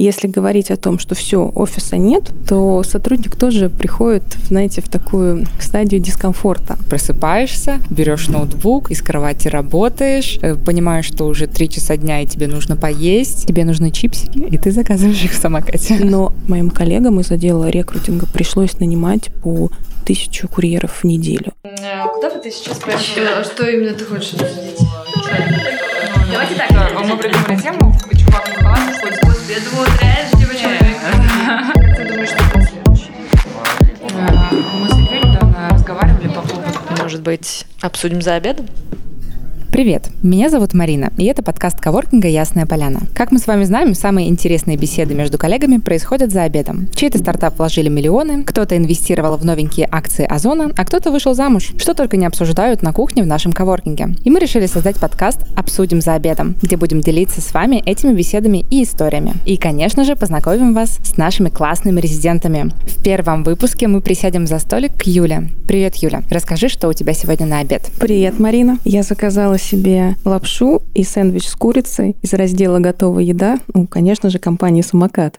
Если говорить о том, что все, офиса нет, то сотрудник тоже приходит, знаете, в такую стадию дискомфорта. Просыпаешься, берешь ноутбук, из кровати работаешь, э, понимаешь, что уже три часа дня и тебе нужно поесть, тебе нужны чипсики, и ты заказываешь их в самокате. Но моим коллегам из отдела рекрутинга пришлось нанимать по тысячу курьеров в неделю. А куда бы ты сейчас пошла? А что именно ты хочешь обсудить? Давайте так. Мы придумали тему, Трэш. Ты думаешь, что следующее? Мы с Ильей недавно разговаривали по поводу... Может быть, обсудим за обедом? Привет, меня зовут Марина, и это подкаст коворкинга «Ясная поляна». Как мы с вами знаем, самые интересные беседы между коллегами происходят за обедом. Чей-то стартап вложили миллионы, кто-то инвестировал в новенькие акции Озона, а кто-то вышел замуж. Что только не обсуждают на кухне в нашем коворкинге. И мы решили создать подкаст «Обсудим за обедом», где будем делиться с вами этими беседами и историями. И, конечно же, познакомим вас с нашими классными резидентами. В первом выпуске мы присядем за столик к Юле. Привет, Юля. Расскажи, что у тебя сегодня на обед. Привет, Марина. Я заказала себе лапшу и сэндвич с курицей из раздела «Готовая еда», ну, конечно же, компании «Самокат».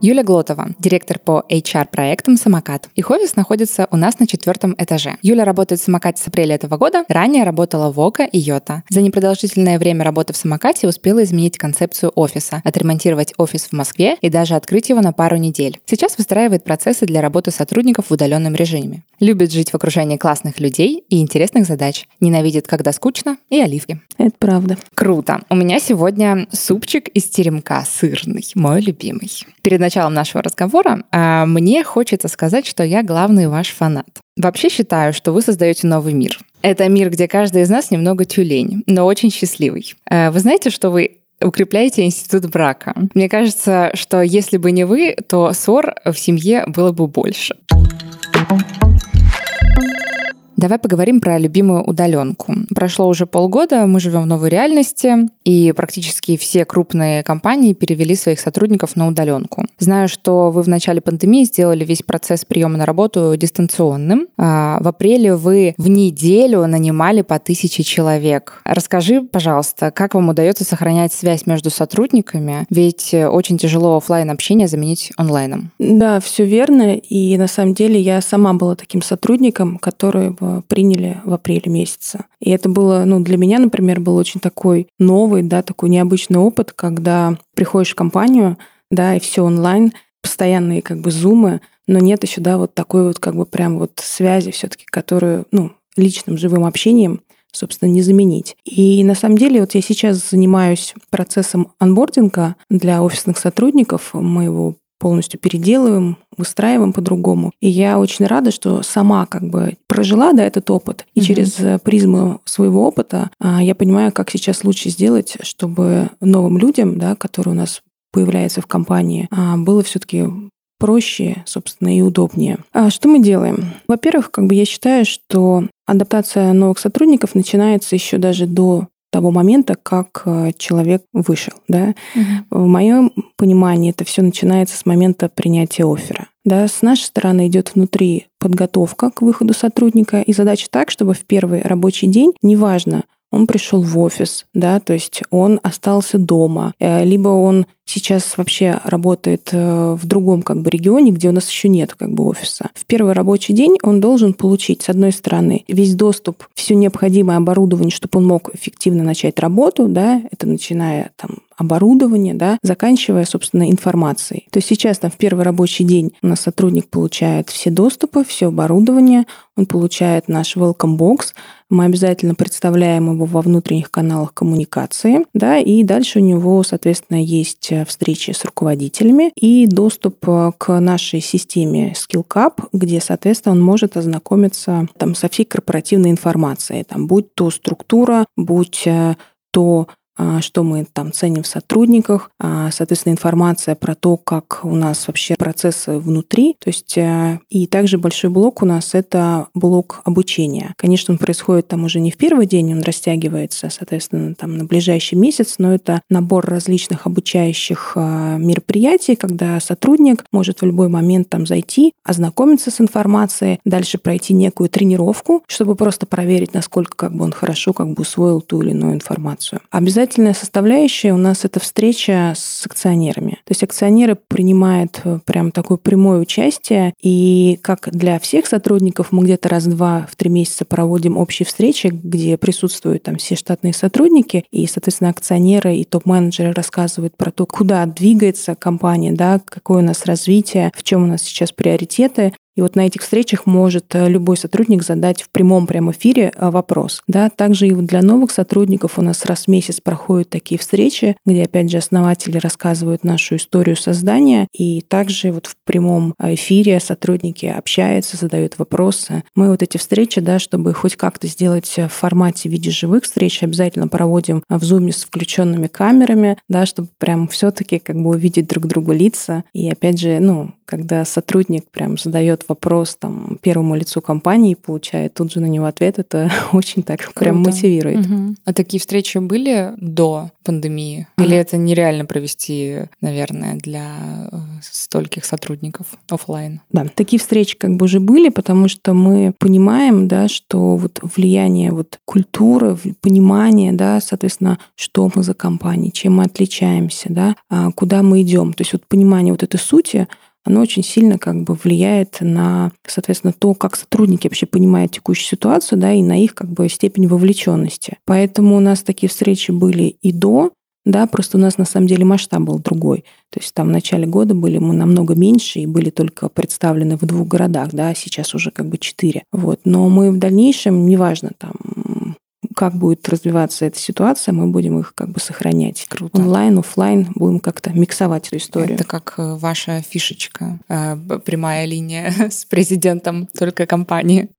Юля Глотова, директор по HR-проектам «Самокат». Их офис находится у нас на четвертом этаже. Юля работает в «Самокате» с апреля этого года. Ранее работала в ОКО и Йота. За непродолжительное время работы в «Самокате» успела изменить концепцию офиса, отремонтировать офис в Москве и даже открыть его на пару недель. Сейчас выстраивает процессы для работы сотрудников в удаленном режиме. Любит жить в окружении классных людей и интересных задач. Ненавидит, когда скучно, и оливки. Это правда. Круто. У меня сегодня супчик из теремка сырный, мой любимый. Перед началом нашего разговора а, мне хочется сказать, что я главный ваш фанат. Вообще считаю, что вы создаете новый мир. Это мир, где каждый из нас немного тюлень, но очень счастливый. А, вы знаете, что вы укрепляете институт брака. Мне кажется, что если бы не вы, то ссор в семье было бы больше. Давай поговорим про любимую удаленку. Прошло уже полгода, мы живем в новой реальности, и практически все крупные компании перевели своих сотрудников на удаленку. Знаю, что вы в начале пандемии сделали весь процесс приема на работу дистанционным. А, в апреле вы в неделю нанимали по тысяче человек. Расскажи, пожалуйста, как вам удается сохранять связь между сотрудниками? Ведь очень тяжело офлайн общение заменить онлайном. Да, все верно. И на самом деле я сама была таким сотрудником, который приняли в апреле месяце. И это было, ну, для меня, например, был очень такой новый, да, такой необычный опыт, когда приходишь в компанию, да, и все онлайн, постоянные как бы зумы, но нет еще, да, вот такой вот как бы прям вот связи все-таки, которую, ну, личным живым общением собственно, не заменить. И на самом деле вот я сейчас занимаюсь процессом анбординга для офисных сотрудников. Мы его полностью переделываем, выстраиваем по-другому. И я очень рада, что сама как бы прожила да, этот опыт. И mm-hmm. через э, призму своего опыта а, я понимаю, как сейчас лучше сделать, чтобы новым людям, да, которые у нас появляются в компании, а, было все-таки проще, собственно, и удобнее. А что мы делаем? Во-первых, как бы я считаю, что адаптация новых сотрудников начинается еще даже до того момента, как э, человек вышел. Да? Угу. В моем понимании это все начинается с момента принятия оффера. Да, с нашей стороны идет внутри подготовка к выходу сотрудника и задача так, чтобы в первый рабочий день, неважно, он пришел в офис, да, то есть он остался дома, э, либо он сейчас вообще работает э, в другом как бы регионе, где у нас еще нет как бы офиса. В первый рабочий день он должен получить, с одной стороны, весь доступ, все необходимое оборудование, чтобы он мог эффективно начать работу, да, это начиная там оборудование, да, заканчивая, собственно, информацией. То есть сейчас там в первый рабочий день у нас сотрудник получает все доступы, все оборудование, он получает наш welcome box, мы обязательно представляем его во внутренних каналах коммуникации, да, и дальше у него, соответственно, есть встречи с руководителями и доступ э, к нашей системе SkillCap, где, соответственно, он может ознакомиться там со всей корпоративной информацией, там, будь то структура, будь э, то что мы там ценим в сотрудниках, а, соответственно, информация про то, как у нас вообще процессы внутри. То есть э, и также большой блок у нас это блок обучения. Конечно, он происходит там уже не в первый день, он растягивается, соответственно, там на ближайший месяц, но это набор различных обучающих а, мероприятий, когда сотрудник может в любой момент там зайти, ознакомиться с информацией, дальше пройти некую тренировку, чтобы просто проверить, насколько как бы он хорошо как бы усвоил ту или иную информацию. Обязательно обязательная составляющая у нас это встреча с акционерами. То есть акционеры принимают э, прям такое прямое участие, и как для всех сотрудников мы где-то раз-два в три месяца проводим общие встречи, где присутствуют там все штатные сотрудники, и, соответственно, акционеры и топ-менеджеры рассказывают про то, куда двигается компания, да, какое у нас развитие, в чем у нас сейчас приоритеты, и вот на этих встречах может э, любой сотрудник задать в прямом прям эфире э, вопрос. Да? Также и для новых сотрудников у нас раз в месяц проходят такие встречи, где, опять же, основатели рассказывают нашу историю создания. И также вот в прямом э, эфире сотрудники общаются, задают вопросы. Мы вот эти встречи, да, чтобы хоть как-то сделать в формате в виде живых встреч, обязательно проводим в зуме с включенными камерами, да, чтобы прям все-таки как бы увидеть друг другу лица. И опять же, ну, когда сотрудник прям задает вопрос там первому лицу компании, получает тут же на него ответ, это очень так Круто. прям мотивирует. Угу. А такие встречи были до пандемии? Или это нереально провести, наверное, для э, стольких сотрудников офлайн? Да, такие встречи как бы уже были, потому что мы понимаем, да, что вот влияние вот культуры, понимание, да, соответственно, что мы за компания, чем мы отличаемся, да, а куда мы идем. То есть вот понимание вот этой сути, оно очень сильно как бы влияет на, соответственно, то, как сотрудники вообще понимают текущую ситуацию, да, и на их как бы степень вовлеченности. Поэтому у нас такие встречи были и до, да, просто у нас на самом деле масштаб был другой. То есть там в начале года были мы намного меньше и были только представлены в двух городах, да, а сейчас уже как бы четыре. Вот. Но мы в дальнейшем, неважно, там, как будет развиваться эта ситуация, мы будем их как бы сохранять. Круто. Онлайн, офлайн, будем как-то миксовать эту историю. Это как э, ваша фишечка, э, прямая линия с президентом только компании.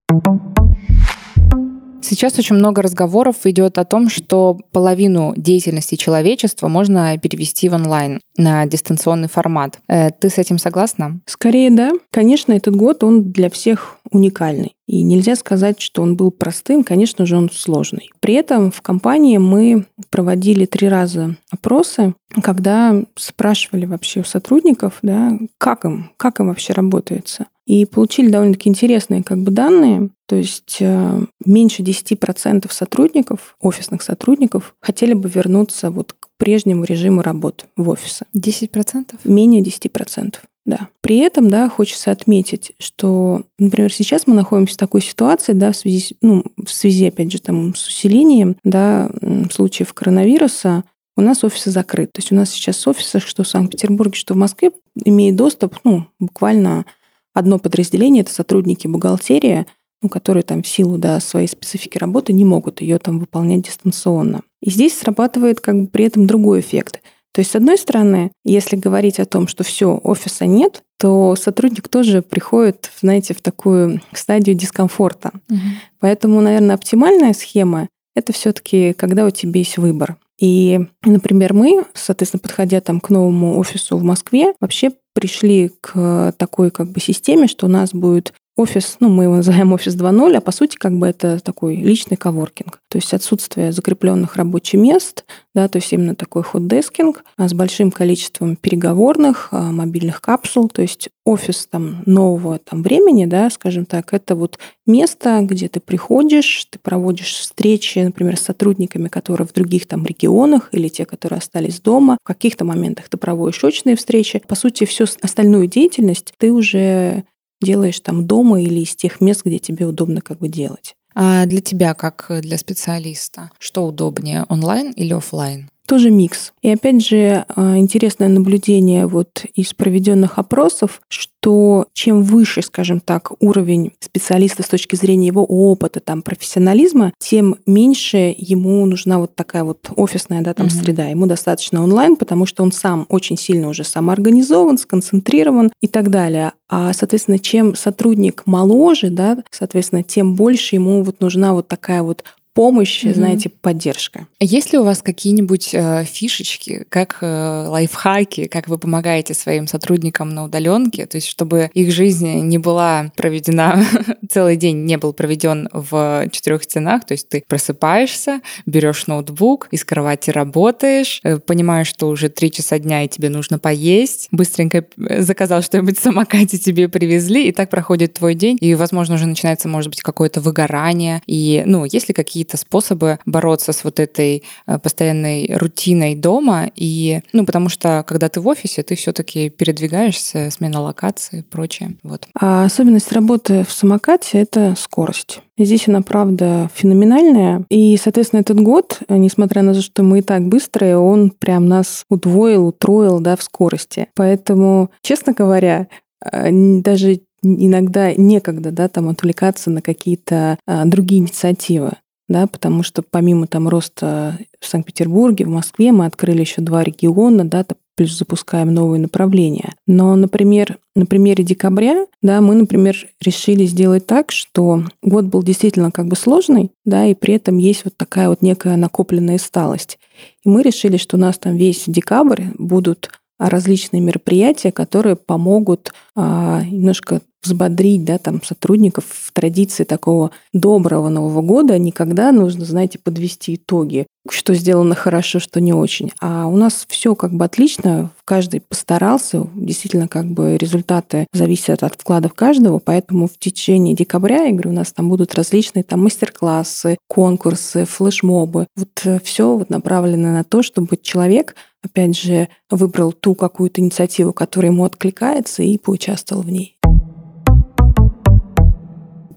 Сейчас очень много разговоров идет о том, что половину деятельности человечества можно перевести в онлайн на дистанционный формат. Э, ты с этим согласна? Скорее да. Конечно, этот год он для всех уникальный. И нельзя сказать, что он был простым, конечно же, он сложный. При этом в компании мы проводили три раза опросы, когда спрашивали вообще у сотрудников, да, как им, как им вообще работается. И получили довольно-таки интересные как бы данные. То есть э, меньше 10% сотрудников, офисных сотрудников, хотели бы вернуться вот прежнему режиму работы в офисе. 10%? Менее 10%. Да. При этом, да, хочется отметить, что, например, сейчас мы находимся в такой ситуации, да, в связи, ну, в связи, опять же, там, с усилением, да, случаев коронавируса, у нас офисы закрыты. То есть у нас сейчас офисы, что в Санкт-Петербурге, что в Москве, имеют доступ, ну, буквально одно подразделение, это сотрудники бухгалтерии, ну, которые там в силу да, своей специфики работы не могут ее там выполнять дистанционно. И здесь срабатывает как бы при этом другой эффект. То есть, с одной стороны, если говорить о том, что все, офиса нет, то сотрудник тоже приходит, знаете, в такую стадию дискомфорта. Угу. Поэтому, наверное, оптимальная схема это все-таки когда у тебя есть выбор. И, например, мы, соответственно, подходя там к новому офису в Москве, вообще пришли к такой как бы системе, что у нас будет офис, ну, мы его называем офис 2.0, а по сути как бы это такой личный коворкинг. То есть отсутствие закрепленных рабочих мест, да, то есть именно такой хот-дескинг а с большим количеством переговорных, а, мобильных капсул, то есть офис там нового там времени, да, скажем так, это вот место, где ты приходишь, ты проводишь встречи, например, с сотрудниками, которые в других там регионах или те, которые остались дома. В каких-то моментах ты проводишь очные встречи. По сути, всю остальную деятельность ты уже делаешь там дома или из тех мест, где тебе удобно как бы делать. А для тебя, как для специалиста, что удобнее, онлайн или офлайн? Тоже микс. И опять же, а, интересное наблюдение вот из проведенных опросов, что чем выше, скажем так, уровень специалиста с точки зрения его опыта, там, профессионализма, тем меньше ему нужна вот такая вот офисная да, там, угу. среда. Ему достаточно онлайн, потому что он сам очень сильно уже самоорганизован, сконцентрирован и так далее. А, соответственно, чем сотрудник моложе, да, соответственно, тем больше ему вот нужна вот такая вот помощь, mm-hmm. знаете, поддержка. Есть ли у вас какие-нибудь э, фишечки, как э, лайфхаки, как вы помогаете своим сотрудникам на удаленке, то есть чтобы их жизнь не была проведена целый день, не был проведен в четырех стенах, то есть ты просыпаешься, берешь ноутбук, из кровати работаешь, э, понимаешь, что уже три часа дня и тебе нужно поесть, быстренько э, заказал что-нибудь в самокате, тебе привезли, и так проходит твой день, и, возможно, уже начинается, может быть, какое-то выгорание, и, ну, есть ли какие какие-то способы бороться с вот этой э, постоянной рутиной дома. И, ну, потому что, когда ты в офисе, ты все таки передвигаешься, смена локации и прочее. Вот. А особенность работы в самокате — это скорость. Здесь она, правда, феноменальная. И, соответственно, этот год, несмотря на то, что мы и так быстрые, он прям нас удвоил, утроил да, в скорости. Поэтому, честно говоря, э, даже иногда некогда да, там отвлекаться на какие-то а, другие инициативы да, потому что помимо там роста в Санкт-Петербурге, в Москве мы открыли еще два региона, да, плюс запускаем новые направления. Но, например, на примере декабря, да, мы, например, решили сделать так, что год был действительно как бы сложный, да, и при этом есть вот такая вот некая накопленная сталость. И мы решили, что у нас там весь декабрь будут различные мероприятия, которые помогут а, немножко взбодрить да, там, сотрудников в традиции такого доброго Нового года. Никогда нужно, знаете, подвести итоги, что сделано хорошо, что не очень. А у нас все как бы отлично, каждый постарался, действительно как бы результаты зависят от вкладов каждого, поэтому в течение декабря, я говорю, у нас там будут различные там мастер-классы, конкурсы, флешмобы. Вот э, все вот направлено на то, чтобы человек опять же, выбрал ту какую-то инициативу, которая ему откликается, и поучаствовал в ней.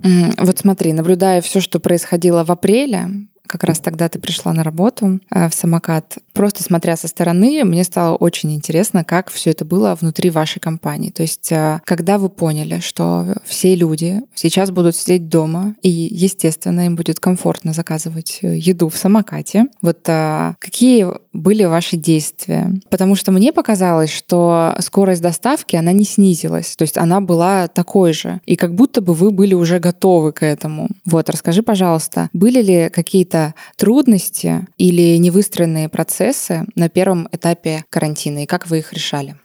Вот смотри, наблюдая все, что происходило в апреле, как раз тогда ты пришла на работу э, в самокат. Просто смотря со стороны, мне стало очень интересно, как все это было внутри вашей компании. То есть, э, когда вы поняли, что все люди сейчас будут сидеть дома, и, естественно, им будет комфортно заказывать э, еду в самокате, вот какие были ваши действия? Потому что мне показалось, что скорость доставки, она не снизилась. То есть она была такой же. И как будто бы вы были уже готовы к этому. Вот, расскажи, пожалуйста, были ли какие-то трудности или невыстроенные процессы на первом этапе карантина и как вы их решали?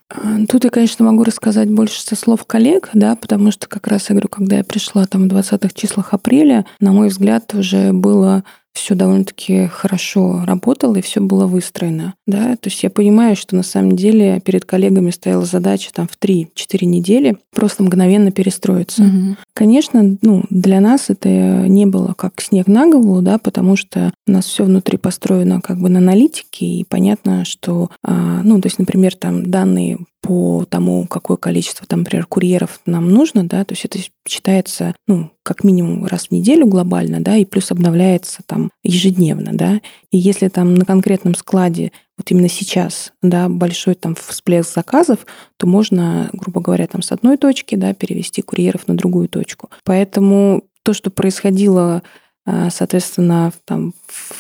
Тут я, конечно, могу рассказать больше со слов коллег, да, потому что как раз, я говорю, когда я пришла там в 20-х числах апреля, на мой взгляд, уже было все довольно-таки хорошо работало и все было выстроено. Да? То есть я понимаю, что на самом деле перед коллегами стояла задача там в 3-4 недели просто мгновенно перестроиться. Угу. Конечно, ну, для нас это не было как снег на голову, да, потому что у нас все внутри построено как бы на аналитике, и понятно, что, а, ну, то есть, например, там данные по тому, какое количество, там, например, курьеров нам нужно, да, то есть это считается, ну, как минимум раз в неделю глобально, да, и плюс обновляется там ежедневно, да. И если там на конкретном складе вот именно сейчас, да, большой там всплеск заказов, то можно, грубо говоря, там с одной точки, да, перевести курьеров на другую точку. Поэтому то, что происходило а, соответственно, там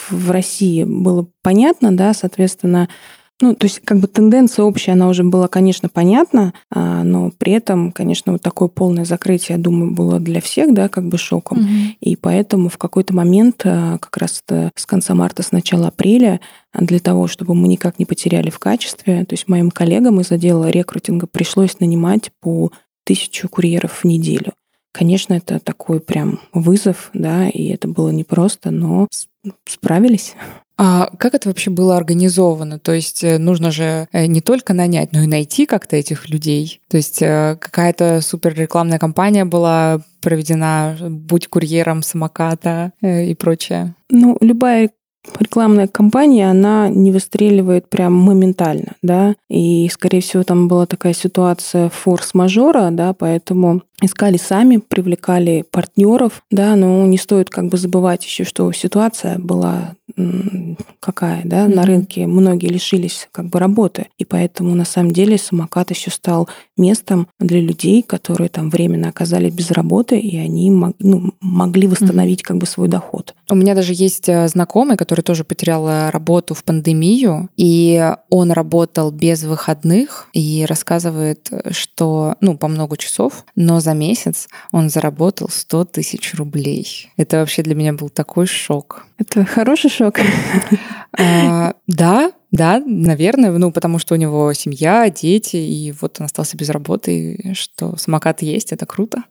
в России было понятно, да, соответственно, ну, то есть как бы тенденция общая, она уже была, конечно, понятна, а, но при этом, конечно, вот такое полное закрытие, я думаю, было для всех, да, как бы шоком. Угу. И поэтому в какой-то момент, а, как раз с конца марта, с начала апреля, для того, чтобы мы никак не потеряли в качестве, то есть моим коллегам из отдела рекрутинга пришлось нанимать по тысячу курьеров в неделю. Конечно, это такой прям вызов, да, и это было непросто, но справились. А как это вообще было организовано? То есть э, нужно же э, не только нанять, но и найти как-то этих людей. То есть э, какая-то супер рекламная кампания была проведена, будь курьером самоката и прочее. Ну, любая рекламная кампания, она не выстреливает прям моментально, да, и, скорее всего, там была такая ситуация форс-мажора, да, поэтому искали сами, привлекали партнеров, да, но не стоит как бы забывать еще, что ситуация была какая, да, mm-hmm. на рынке многие лишились как бы работы, и поэтому на самом деле самокат еще стал местом для людей, которые там временно оказались без работы, и они мог, ну, могли восстановить mm-hmm. как бы свой доход. У меня даже есть э, знакомый, который тоже потерял э, работу в пандемию, и он работал без выходных и рассказывает, что, ну, по много часов, но за месяц он заработал 100 тысяч рублей. Это вообще для меня был такой шок. Это хороший шок? А, да, да, наверное, ну, потому что у него семья, дети, и вот он остался без работы, что самокат есть, это круто.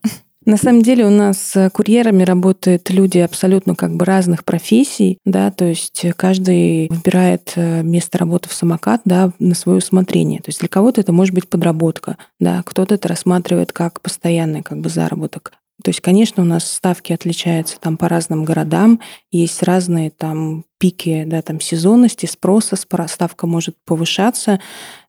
На самом деле у нас курьерами работают люди абсолютно как бы разных профессий, да, то есть каждый выбирает э, место работы в самокат, да, на свое усмотрение. То есть для кого-то это может быть подработка, да, кто-то это рассматривает как постоянный как бы заработок. То есть, конечно, у нас ставки отличаются там по разным городам, есть разные там пики, да, там сезонности, спроса, ставка может повышаться,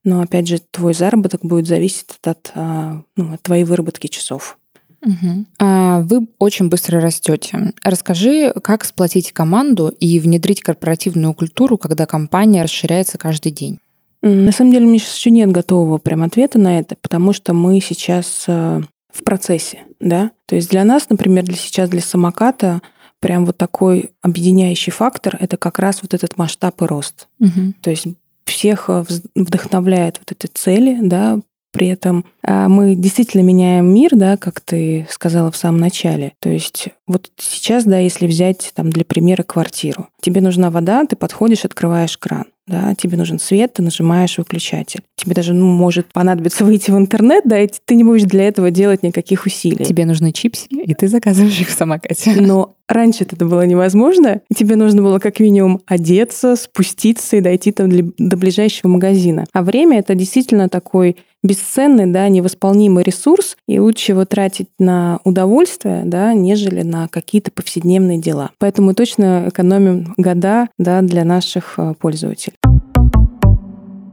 но опять же твой заработок будет зависеть от, а, ну, от твоей выработки часов. Угу. А вы очень быстро растете. Расскажи, как сплотить команду и внедрить корпоративную культуру, когда компания расширяется каждый день? На самом деле, у меня сейчас еще нет готового прям ответа на это, потому что мы сейчас э, в процессе, да. То есть для нас, например, для сейчас для самоката прям вот такой объединяющий фактор это как раз вот этот масштаб и рост. Угу. То есть всех э, вдохновляет вот эти цели, да, при этом а, мы действительно меняем мир, да, как ты сказала в самом начале. То есть вот сейчас, да, если взять там для примера квартиру, тебе нужна вода, ты подходишь, открываешь кран да, тебе нужен свет, ты нажимаешь выключатель. Тебе даже ну, может понадобиться выйти в интернет, да, и ты не будешь для этого делать никаких усилий. Тебе нужны чипсы, и ты заказываешь их в самокате. Но раньше это было невозможно, и тебе нужно было как минимум одеться, спуститься и дойти там до ближайшего магазина. А время — это действительно такой бесценный, да, невосполнимый ресурс, и лучше его тратить на удовольствие, да, нежели на какие-то повседневные дела. Поэтому мы точно экономим года, да, для наших э, пользователей.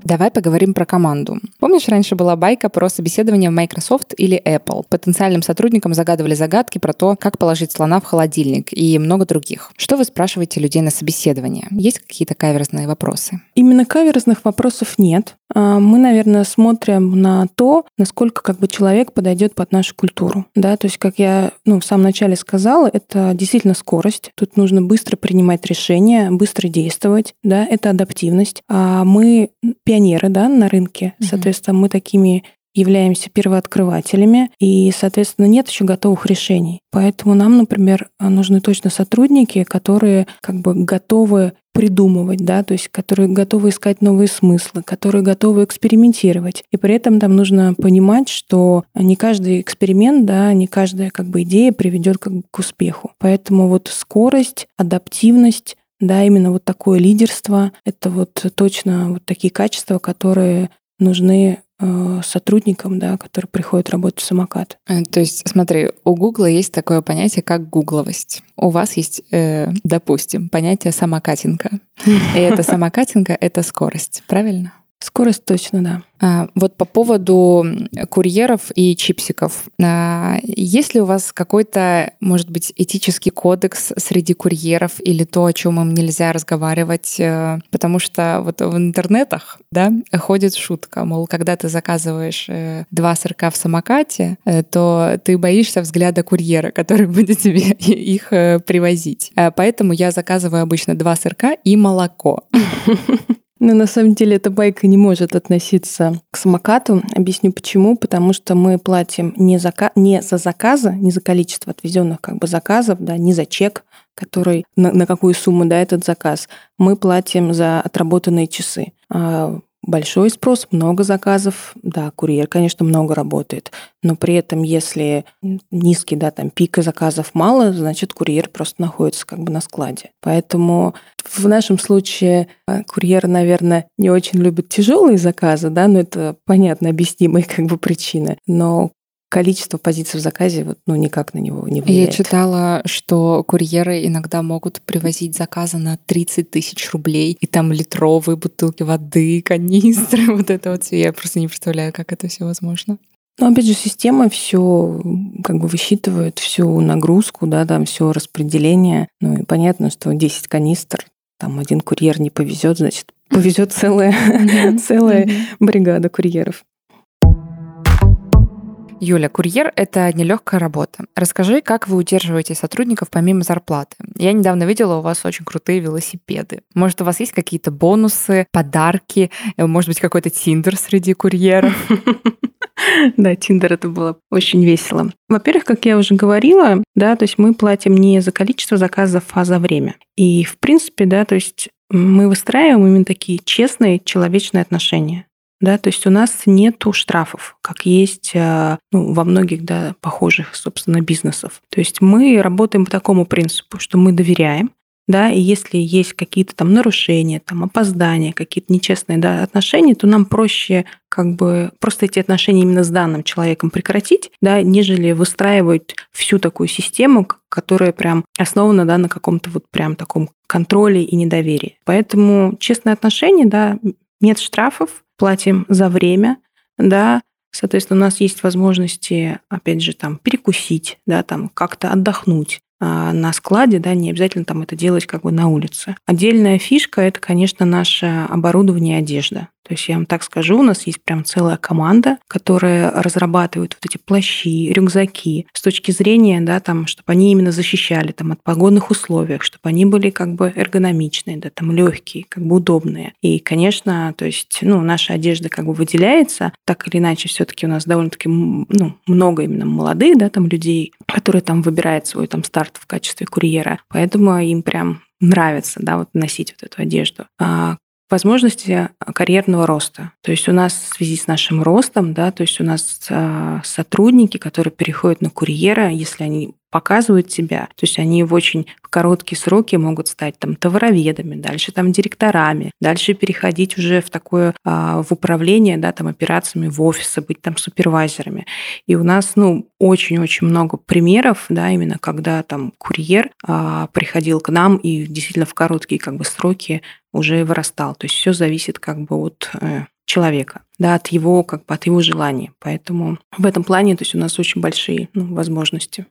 Давай поговорим про команду. Помнишь, раньше была байка про собеседование в Microsoft или Apple? Потенциальным сотрудникам загадывали загадки про то, как положить слона в холодильник и много других. Что вы спрашиваете людей на собеседование? Есть какие-то каверзные вопросы? Именно каверзных вопросов нет. А, мы, наверное, смотрим на то, насколько как бы человек подойдет под нашу культуру. Да, то есть, как я ну, в самом начале сказала, это действительно скорость. Тут нужно быстро принимать решения, быстро действовать. Да, это адаптивность. А мы пионеры да, на рынке. Соответственно, мы такими являемся первооткрывателями, и, соответственно, нет еще готовых решений. Поэтому нам, например, нужны точно сотрудники, которые как бы готовы придумывать, да, то есть которые готовы искать новые смыслы, которые готовы экспериментировать. И при этом там нужно понимать, что не каждый эксперимент, да, не каждая как бы идея приведет как бы к успеху. Поэтому вот скорость, адаптивность, да, именно вот такое лидерство, это вот точно вот такие качества, которые нужны Э, сотрудникам, да, которые приходят работать в самокат. Э, то есть, смотри, у Гугла есть такое понятие, как гугловость. У вас есть, э, допустим, понятие самокатинка. И эта самокатинка — это скорость, правильно? Скорость точно, да. А, вот по поводу курьеров и чипсиков. А, есть ли у вас какой-то, может быть, этический кодекс среди курьеров или то, о чем им нельзя разговаривать? Э, потому что вот в интернетах да, ходит шутка, мол, когда ты заказываешь э, два сырка в самокате, э, то ты боишься взгляда курьера, который будет тебе их привозить. Поэтому я заказываю обычно два сырка и молоко. Но на самом деле эта байка не может относиться к самокату. Объясню почему. Потому что мы платим не за, не за заказы, не за количество отвезенных как бы заказов, да, не за чек, который на, на какую сумму да, этот заказ. Мы платим за отработанные часы. Большой спрос, много заказов. Да, курьер, конечно, много работает. Но при этом, если низкий, да, там пика заказов мало, значит, курьер просто находится как бы на складе. Поэтому в нашем случае э, курьер, наверное, не очень любит тяжелые заказы, да, но это понятно, объяснимые как бы причины. Но количество позиций в заказе вот, ну, никак на него не влияет. Я читала, что курьеры иногда могут привозить заказы на 30 тысяч рублей, и там литровые бутылки воды, канистры, вот это вот все. Я просто не представляю, как это все возможно. Ну, опять же, система все как бы высчитывает всю нагрузку, да, там все распределение. Ну и понятно, что 10 канистр, там один курьер не повезет, значит, повезет целая, целая бригада курьеров. Юля, курьер — это нелегкая работа. Расскажи, как вы удерживаете сотрудников помимо зарплаты? Я недавно видела у вас очень крутые велосипеды. Может, у вас есть какие-то бонусы, подарки, э, может быть, какой-то тиндер среди курьеров? Да, Тиндер это было очень весело. Во-первых, как я уже говорила, да, то есть мы платим не за количество заказов, а за время. И, в принципе, да, то есть мы выстраиваем именно такие честные человечные отношения да, то есть у нас нету штрафов, как есть а, ну, во многих, да, похожих, собственно, бизнесов. То есть мы работаем по такому принципу, что мы доверяем, да, и если есть какие-то там нарушения, там опоздания, какие-то нечестные да, отношения, то нам проще как бы просто эти отношения именно с данным человеком прекратить, да, нежели выстраивать всю такую систему, которая прям основана да, на каком-то вот прям таком контроле и недоверии. Поэтому честные отношения, да, нет штрафов, платим за время, да, Соответственно, у нас есть возможности, опять же, там перекусить, да, там как-то отдохнуть, а, на складе, да, не обязательно там это делать как бы на улице. Отдельная фишка – это, конечно, наше оборудование и одежда. То есть я вам так скажу, у нас есть прям целая команда, которая разрабатывает вот эти плащи, рюкзаки с точки зрения, да, там, чтобы они именно защищали там от погодных условий, чтобы они были как бы эргономичные, да, там легкие, как бы удобные. И, конечно, то есть, ну, наша одежда как бы выделяется, так или иначе, все-таки у нас довольно-таки ну, много именно молодых, да, там людей, которые там выбирают свой там старт в качестве курьера, поэтому им прям нравится, да, вот носить вот эту одежду. А возможности карьерного роста. То есть у нас в связи с нашим ростом, да, то есть у нас а, сотрудники, которые переходят на курьера, если они показывают себя. То есть они в очень короткие сроки могут стать там товароведами, дальше там директорами, дальше переходить уже в такое а, в управление, да, там операциями в офисы, быть там супервайзерами. И у нас, ну, очень-очень много примеров, да, именно когда там курьер а, приходил к нам и действительно в короткие как бы сроки уже вырастал. То есть все зависит как бы от э, человека, да, от его, как бы от его желания. Поэтому в этом плане, то есть у нас очень большие ну, возможности.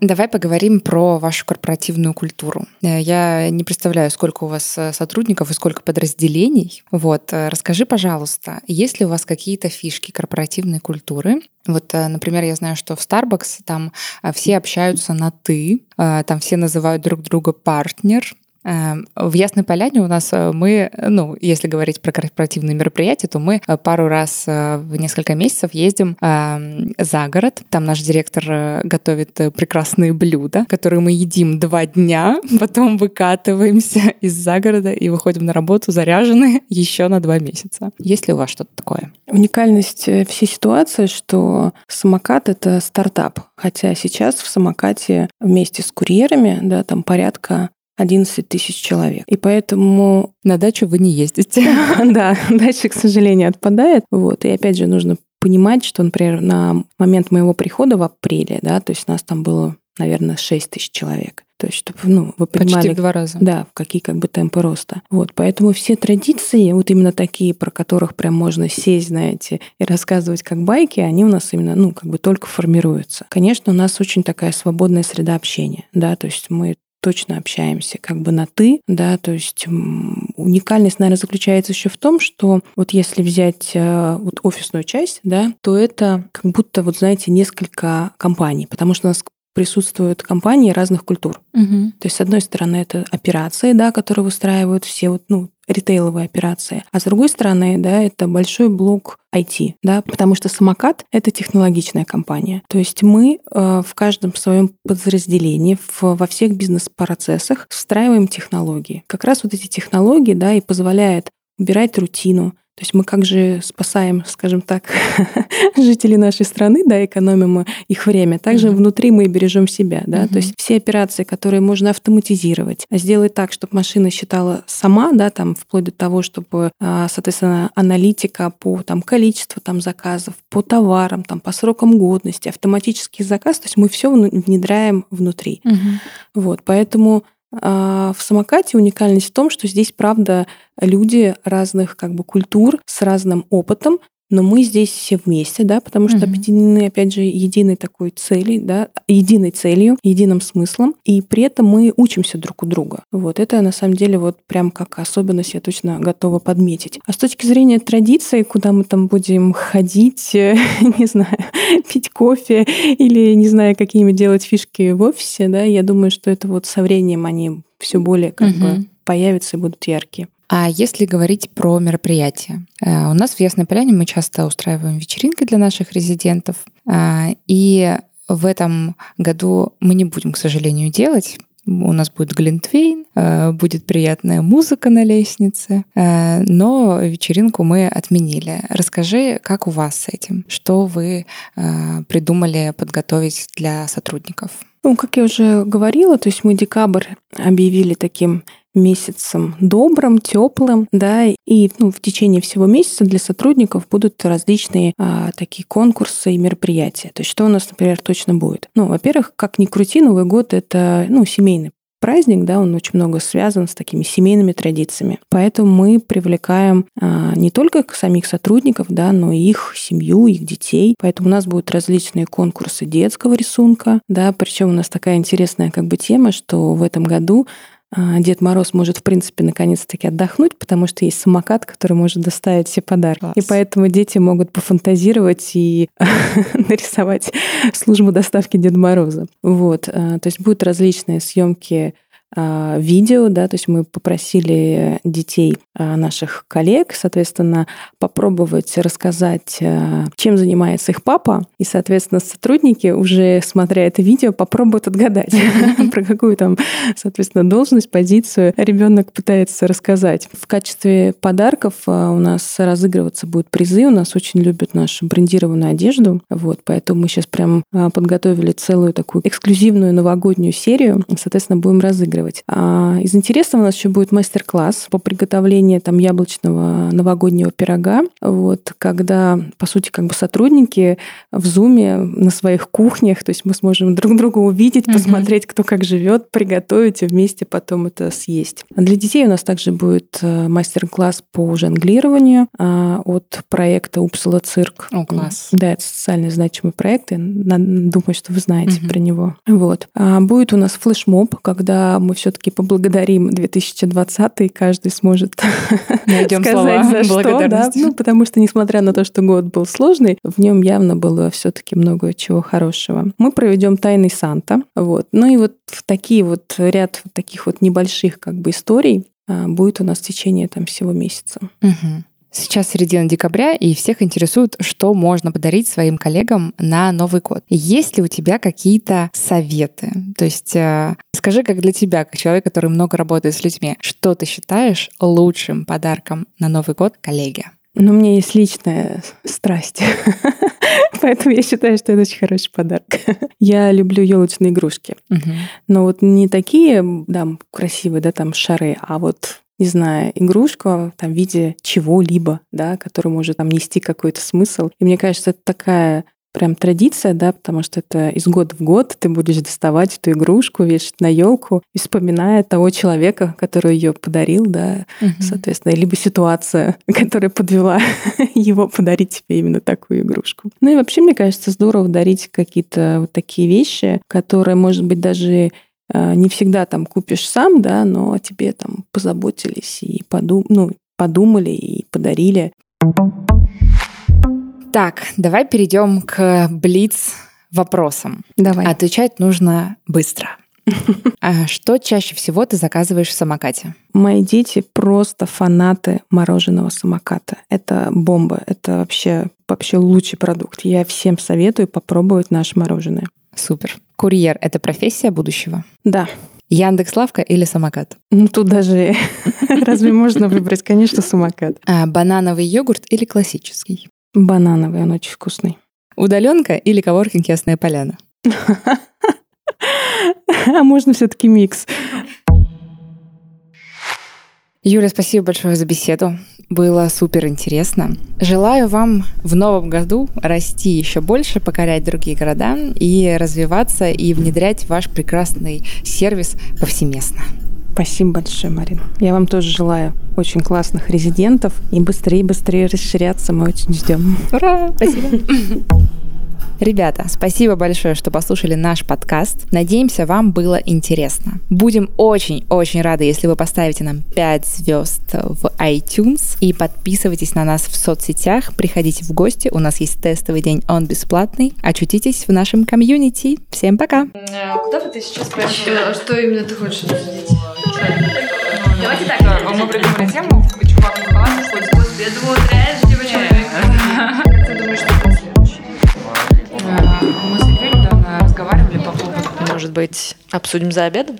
Давай поговорим про вашу корпоративную культуру. Э, я не представляю, сколько у вас э, сотрудников и сколько подразделений. Вот, э, расскажи, пожалуйста, есть ли у вас какие-то фишки корпоративной культуры? Вот, например, я знаю, что в Starbucks там все общаются на «ты», там все называют друг друга партнер, в Ясной Поляне у нас э, мы, ну, если говорить про корпоративные мероприятия, то мы э, пару раз э, в несколько месяцев ездим эм, за город. Там наш директор готовит прекрасные блюда, которые мы едим два дня, потом выкатываемся из загорода и выходим на работу заряженные еще на два месяца. Есть ли у вас что-то такое? Уникальность всей ситуации, что самокат — это стартап. Хотя сейчас в самокате вместе с курьерами, да, там порядка 11 тысяч человек. И поэтому... На дачу вы не ездите. Да, дача, к сожалению, отпадает. Вот. И опять же, нужно понимать, что, например, на момент моего прихода в апреле, да, то есть нас там было, наверное, 6 тысяч человек. То есть, чтобы ну, вы понимали... Почти в два раза. Да, какие как бы темпы роста. Вот, поэтому все традиции, вот именно такие, про которых прям можно сесть, знаете, и рассказывать как байки, они у нас именно, ну, как бы только формируются. Конечно, у нас очень такая свободная среда общения, да, то есть мы точно общаемся как бы на «ты», да, то есть уникальность, наверное, заключается еще в том, что вот если взять э, вот офисную часть, да, то это как будто, вот знаете, несколько компаний, потому что у нас присутствуют компании разных культур. Угу. То есть, с одной стороны, это операции, да, которые выстраивают все вот, ну, ритейловые операции. А с другой стороны, да, это большой блок IT, да, потому что самокат — это технологичная компания. То есть мы э, в каждом своем подразделении, в, во всех бизнес-процессах встраиваем технологии. Как раз вот эти технологии, да, и позволяют убирать рутину, то есть мы как же спасаем, скажем так, жителей нашей страны, да, экономим их время. Также mm-hmm. внутри мы бережем себя, да. Mm-hmm. То есть все операции, которые можно автоматизировать, а сделать так, чтобы машина считала сама, да, там вплоть до того, чтобы, а, соответственно, аналитика по там количеству там заказов, по товарам, там по срокам годности, автоматический заказ, то есть мы все внедряем внутри. Mm-hmm. Вот, поэтому а, в самокате уникальность в том, что здесь, правда, люди разных как бы культур с разным опытом, но мы здесь все вместе, да, потому что угу. объединены, опять же, единой такой целью, да, единой целью, единым смыслом, и при этом мы учимся друг у друга. Вот это на самом деле вот прям как особенность я точно готова подметить. А с точки зрения традиции, куда мы там будем ходить, не знаю, пить кофе или, не знаю, какими делать фишки в офисе, да, я думаю, что это вот со временем они все более как угу. бы появятся и будут яркие. А если говорить про мероприятия, э, у нас в Ясной Поляне мы часто устраиваем вечеринки для наших резидентов, э, и в этом году мы не будем, к сожалению, делать. У нас будет глинтвейн, э, будет приятная музыка на лестнице, но вечеринку мы отменили. Расскажи, как у вас с этим? Что вы придумали подготовить для сотрудников? Ну, как я уже говорила, то есть мы декабрь объявили таким месяцем добрым, теплым, да, и ну, в течение всего месяца для сотрудников будут различные а, такие конкурсы и мероприятия. То есть что у нас, например, точно будет? Ну, во-первых, как ни крути, Новый год — это ну, семейный праздник, да, он очень много связан с такими семейными традициями. Поэтому мы привлекаем а, не только самих сотрудников, да, но и их семью, их детей. Поэтому у нас будут различные конкурсы детского рисунка, да, причем у нас такая интересная как бы тема, что в этом году Дед Мороз может, в принципе, наконец-таки отдохнуть, потому что есть самокат, который может доставить все подарки. Класс. И поэтому дети могут пофантазировать и нарисовать службу доставки Деда Мороза. Вот. А, то есть будут различные съемки а, видео, да, то есть мы попросили детей а, наших коллег, соответственно, попробовать рассказать, а, чем занимается их папа, и, соответственно, сотрудники, уже смотря это видео, попробуют отгадать, про какую там, соответственно, должность, позицию ребенок пытается рассказать. В качестве подарков у нас разыгрываться будут призы, у нас очень любят нашу брендированную одежду, вот, поэтому мы сейчас прям подготовили целую такую эксклюзивную новогоднюю серию, соответственно, будем разыгрывать разыгрывать. А из интересного у нас еще будет мастер-класс по приготовлению там яблочного новогоднего пирога. Вот, когда, по сути, как бы сотрудники в зуме на своих кухнях, то есть мы сможем друг друга увидеть, mm-hmm. посмотреть, кто как живет, приготовить и вместе потом это съесть. Для детей у нас также будет э, мастер-класс по жонглированию а, от проекта Упсала Цирк. О, класс. Да, это социально значимый проект. Я думаю, что вы знаете mm-hmm. про него. Вот. А будет у нас флешмоб, когда мы все-таки поблагодарим 2020 и каждый сможет Найдем сказать слова за что, да? ну, потому что несмотря на то, что год был сложный, в нем явно было все-таки много чего хорошего. Мы проведем тайный Санта, вот. Ну и вот такие вот ряд таких вот небольших как бы историй а, будет у нас в течение там всего месяца. Угу. Сейчас середина декабря, и всех интересует, что можно подарить своим коллегам на Новый год. Есть ли у тебя какие-то советы? То есть э, скажи, как для тебя, как человек, который много работает с людьми, что ты считаешь лучшим подарком на Новый год коллеге? Ну, у меня есть личная страсть. Поэтому я считаю, что это очень хороший подарок. Я люблю елочные игрушки. Но вот не такие, да, красивые, да, там шары, а вот не знаю, игрушку там, в виде чего-либо, да, который может там нести какой-то смысл. И мне кажется, это такая прям традиция, да, потому что это из года в год ты будешь доставать эту игрушку, вешать на елку, вспоминая того человека, который ее подарил, да, угу. соответственно, либо ситуация, которая подвела его подарить тебе именно такую игрушку. Ну и вообще, мне кажется, здорово дарить какие-то вот такие вещи, которые, может быть, даже не всегда там купишь сам, да, но о тебе там позаботились и подум ну, подумали и подарили. Так, давай перейдем к блиц вопросам. Давай. Отвечать нужно быстро. А что чаще всего ты заказываешь в самокате? Мои дети просто фанаты мороженого самоката. Это бомба. Это вообще, вообще лучший продукт. Я всем советую попробовать наше мороженое. Супер. Курьер — это профессия будущего? Да. Яндекс Лавка или самокат? Ну, тут даже разве можно выбрать? Конечно, самокат. А, банановый йогурт или классический? Банановый, он очень вкусный. Удаленка или коворкинг Ясная Поляна? А можно все-таки микс. Юля, спасибо большое за беседу. Было супер интересно. Желаю вам в новом году расти еще больше, покорять другие города и развиваться и внедрять ваш прекрасный сервис повсеместно. Спасибо большое, Марина. Я вам тоже желаю очень классных резидентов и быстрее-быстрее расширяться. Мы очень ждем. Ура! Спасибо. Ребята, спасибо большое, что послушали наш подкаст. Надеемся, вам было интересно. Будем очень-очень рады, если вы поставите нам 5 звезд в iTunes и подписывайтесь на нас в соцсетях. Приходите в гости, у нас есть тестовый день, он бесплатный. Очутитесь в нашем комьюнити. Всем пока! Куда бы ты сейчас пошла? Что именно ты хочешь обсудить? Давайте так, а мы придумали тему, Может быть, обсудим за обедом?